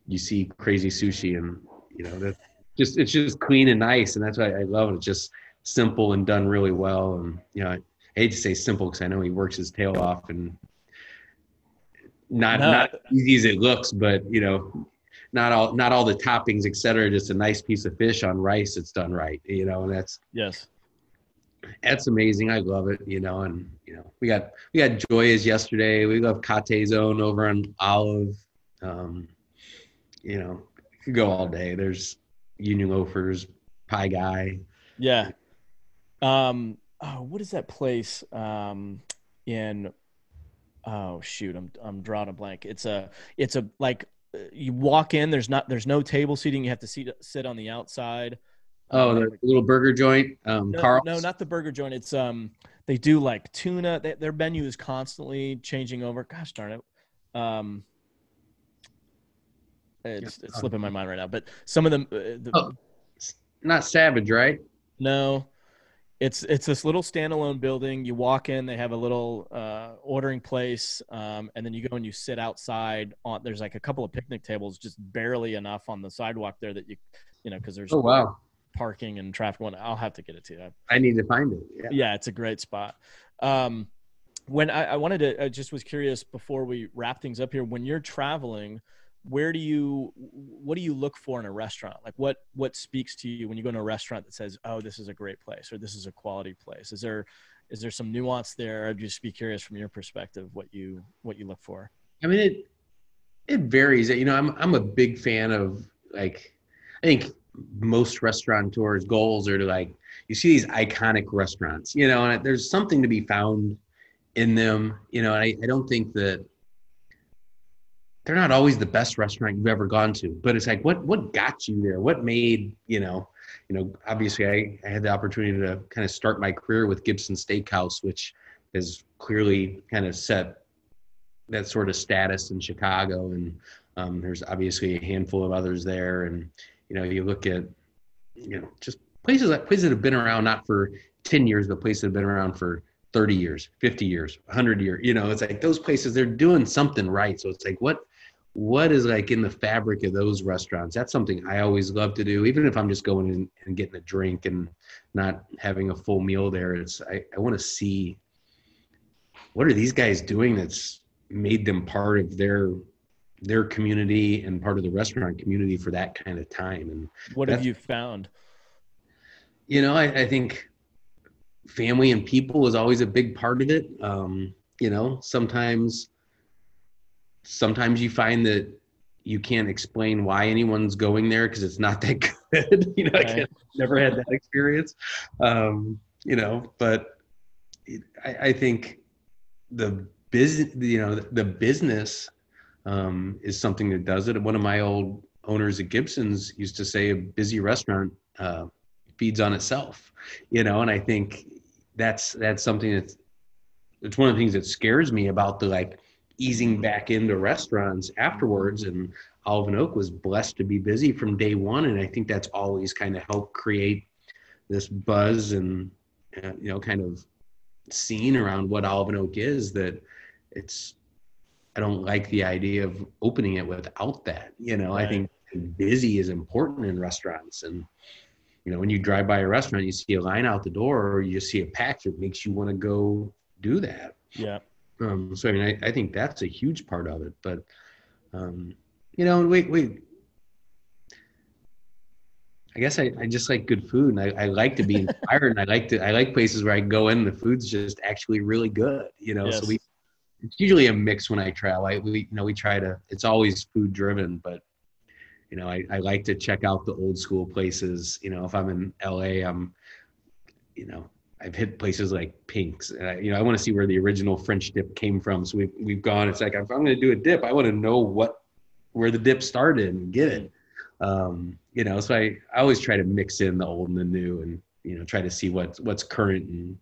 Speaker 2: you see crazy sushi and you know that just it's just clean and nice and that's why I love it. It's just simple and done really well and you know I hate to say simple because I know he works his tail off and not no. not easy as it looks, but you know not all not all the toppings etc. Just a nice piece of fish on rice that's done right. You know, and that's
Speaker 1: yes
Speaker 2: that's amazing. I love it, you know, and you know, we got we got Joyas yesterday. We love Kate Zone over on Olive. Um, you know, could go all day. There's Union Loafers, Pie Guy.
Speaker 1: Yeah. Um, oh, what is that place um in oh shoot, I'm I'm drawing a blank. It's a it's a like uh, you walk in, there's not there's no table seating, you have to sit sit on the outside.
Speaker 2: Oh, the little burger joint, um,
Speaker 1: no,
Speaker 2: Carl.
Speaker 1: No, not the burger joint. It's um, they do like tuna. They, their menu is constantly changing over. Gosh darn it. Um, it's, it's slipping my mind right now. But some of them, uh, the, oh,
Speaker 2: not Savage, right?
Speaker 1: No, it's it's this little standalone building. You walk in, they have a little uh, ordering place, um, and then you go and you sit outside. On there's like a couple of picnic tables, just barely enough on the sidewalk there that you, you know, because there's
Speaker 2: oh wow
Speaker 1: parking and traffic one. I'll have to get it to you.
Speaker 2: I need to find it. Yeah,
Speaker 1: yeah it's a great spot. Um, when I, I wanted to, I just was curious before we wrap things up here. When you're traveling, where do you, what do you look for in a restaurant? Like what, what speaks to you when you go to a restaurant that says, "Oh, this is a great place," or "This is a quality place"? Is there, is there some nuance there? I'd just be curious from your perspective what you, what you look for.
Speaker 2: I mean it it varies. You know, I'm I'm a big fan of like I think most restaurateurs' goals are to like you see these iconic restaurants, you know, and there's something to be found in them, you know. And I, I don't think that they're not always the best restaurant you've ever gone to, but it's like what what got you there? What made you know? You know, obviously, I, I had the opportunity to kind of start my career with Gibson Steakhouse, which has clearly kind of set that sort of status in Chicago, and um, there's obviously a handful of others there, and you know, you look at you know just places that places that have been around not for 10 years, but places that have been around for 30 years, 50 years, 100 years. You know, it's like those places they're doing something right. So it's like what what is like in the fabric of those restaurants? That's something I always love to do, even if I'm just going in and getting a drink and not having a full meal there. It's I, I want to see what are these guys doing that's made them part of their their community and part of the restaurant community for that kind of time. And
Speaker 1: what have you found?
Speaker 2: You know, I, I, think family and people is always a big part of it. Um, you know, sometimes sometimes you find that you can't explain why anyone's going there because it's not that good. you know, right. I never had that experience. Um, you know, but I, I think the business, you know, the, the business um, is something that does it. One of my old owners at Gibson's used to say a busy restaurant uh, feeds on itself, you know, and I think that's that's something that's it's one of the things that scares me about the like easing back into restaurants afterwards and Olive and Oak was blessed to be busy from day one and I think that's always kind of helped create this buzz and uh, you know kind of scene around what Olive and Oak is that it's I don't like the idea of opening it without that. You know, right. I think busy is important in restaurants. And, you know, when you drive by a restaurant, you see a line out the door or you see a pack that makes you want to go do that.
Speaker 1: Yeah.
Speaker 2: Um, so, I mean, I, I think that's a huge part of it. But, um, you know, wait, wait. I guess I, I just like good food and I, I like to be inspired and I like to I like places where I go in and the food's just actually really good. You know, yes. so we it's usually a mix when I travel. I, we, you know, we try to, it's always food driven, but you know, I, I like to check out the old school places. You know, if I'm in LA, I'm, you know, I've hit places like Pink's. And I, you know, I want to see where the original French dip came from. So we've we've gone. It's like if I'm going to do a dip, I want to know what where the dip started and get it. Um, you know, so I, I always try to mix in the old and the new, and you know, try to see what's what's current and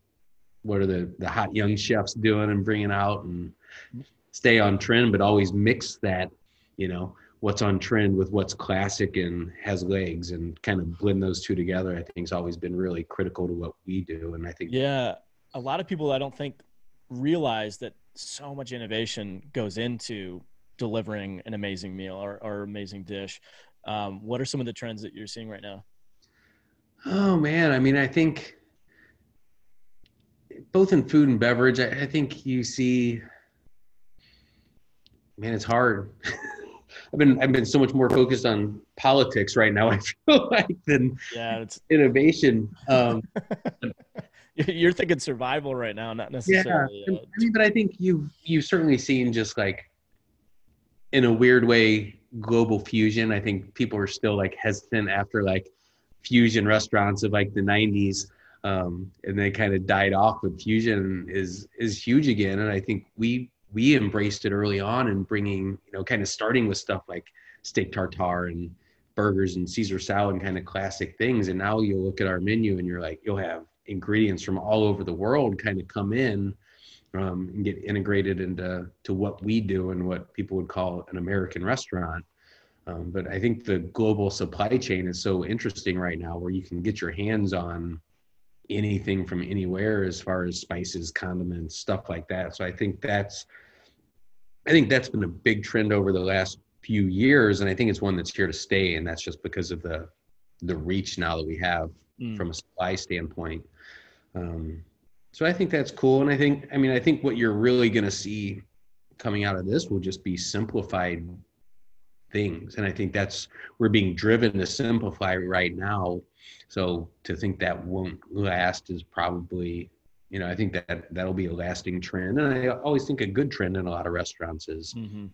Speaker 2: what are the the hot young chefs doing and bringing out and stay on trend but always mix that you know what's on trend with what's classic and has legs and kind of blend those two together i think has always been really critical to what we do. And i think
Speaker 1: yeah a lot of people i don't think realize that so much innovation goes into delivering an amazing meal or, or amazing dish. Um, what are some of the trends that you're seeing right now?
Speaker 2: Oh man. I mean i think both in food and beverage, I, I think you see, man, it's hard. I've been I've been so much more focused on politics right now. I feel like than
Speaker 1: yeah, it's
Speaker 2: innovation. Um,
Speaker 1: You're thinking survival right now, not necessarily.
Speaker 2: Yeah, uh, I mean, but I think you've you've certainly seen just like in a weird way global fusion. I think people are still like hesitant after like fusion restaurants of like the 90s um, and they kind of died off. But fusion is is huge again, and I think we we embraced it early on and bringing you know kind of starting with stuff like steak tartare and burgers and Caesar salad and kind of classic things. And now you'll look at our menu and you're like you'll have ingredients from all over the world kind of come in um, and get integrated into to what we do and what people would call an American restaurant. Um, but I think the global supply chain is so interesting right now, where you can get your hands on anything from anywhere as far as spices, condiments, stuff like that. So I think that's I think that's been a big trend over the last few years, and I think it's one that's here to stay. And that's just because of the the reach now that we have mm. from a supply standpoint. Um, so I think that's cool, and I think I mean I think what you're really going to see coming out of this will just be simplified things, and I think that's we're being driven to simplify right now so to think that won't last is probably you know, I think that that'll be a lasting trend. And I always think a good trend in a lot of restaurants is mm-hmm.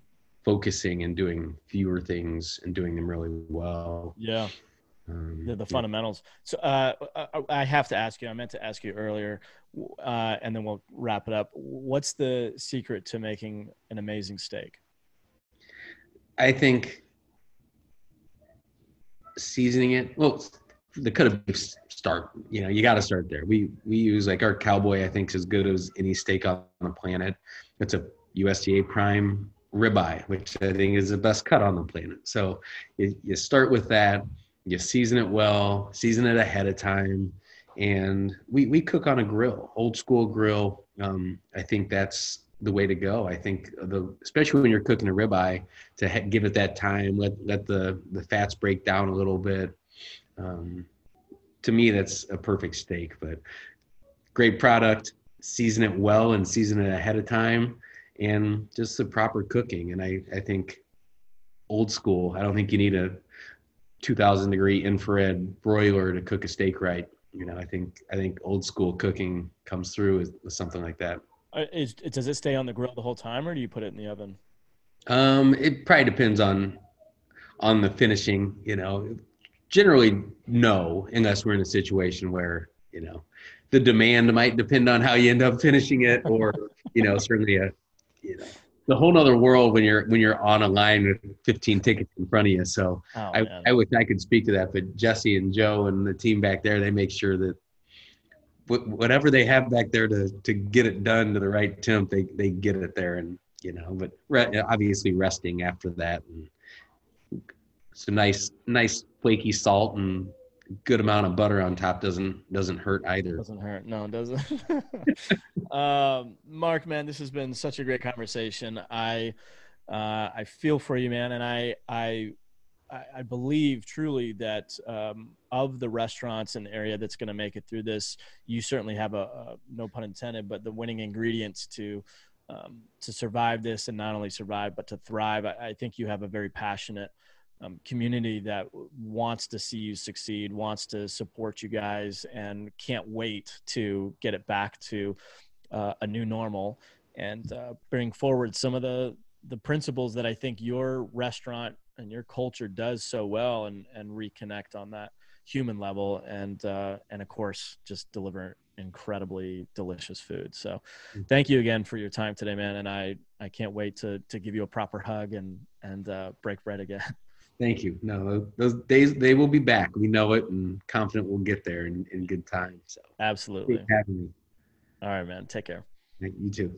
Speaker 2: focusing and doing fewer things and doing them really well.
Speaker 1: Yeah. Um, the, the fundamentals. So uh, I have to ask you. I meant to ask you earlier, uh, and then we'll wrap it up. What's the secret to making an amazing steak?
Speaker 2: I think seasoning it. Well, the cut of beef start. You know, you got to start there. We we use like our cowboy. I think is as good as any steak on the planet. It's a USDA prime ribeye, which I think is the best cut on the planet. So you, you start with that. You season it well. Season it ahead of time. And we we cook on a grill, old school grill. Um, I think that's the way to go. I think the especially when you're cooking a ribeye to ha- give it that time, let let the the fats break down a little bit. Um, to me, that's a perfect steak. But great product, season it well and season it ahead of time, and just the proper cooking. And I I think old school. I don't think you need a 2,000 degree infrared broiler to cook a steak right. You know, I think I think old school cooking comes through with, with something like that.
Speaker 1: Uh, is, does it stay on the grill the whole time, or do you put it in the oven?
Speaker 2: Um, it probably depends on on the finishing. You know, generally no, unless we're in a situation where you know the demand might depend on how you end up finishing it, or you know, certainly a you know the whole other world when you're when you're on a line with 15 tickets in front of you. So oh, I, I wish I could speak to that, but Jesse and Joe and the team back there, they make sure that whatever they have back there to to get it done to the right temp, they they get it there, and you know. But re- obviously, resting after that, and some nice nice flaky salt and good amount of butter on top doesn't doesn't hurt either.
Speaker 1: Doesn't hurt. No, it doesn't. um, Mark, man, this has been such a great conversation. I uh, I feel for you, man, and I I I, believe truly that um, of the restaurants in the area that's going to make it through this, you certainly have a, a, no pun intended, but the winning ingredients to um, to survive this and not only survive but to thrive. I, I think you have a very passionate um, community that wants to see you succeed, wants to support you guys, and can't wait to get it back to uh, a new normal and uh, bring forward some of the the principles that I think your restaurant and your culture does so well and and reconnect on that human level and uh, and of course just deliver incredibly delicious food. So mm. thank you again for your time today man and i i can't wait to to give you a proper hug and and uh, break bread again.
Speaker 2: Thank you. No those days they will be back. We know it and confident we'll get there in, in good time. So
Speaker 1: absolutely. having me. All right man. Take care.
Speaker 2: You too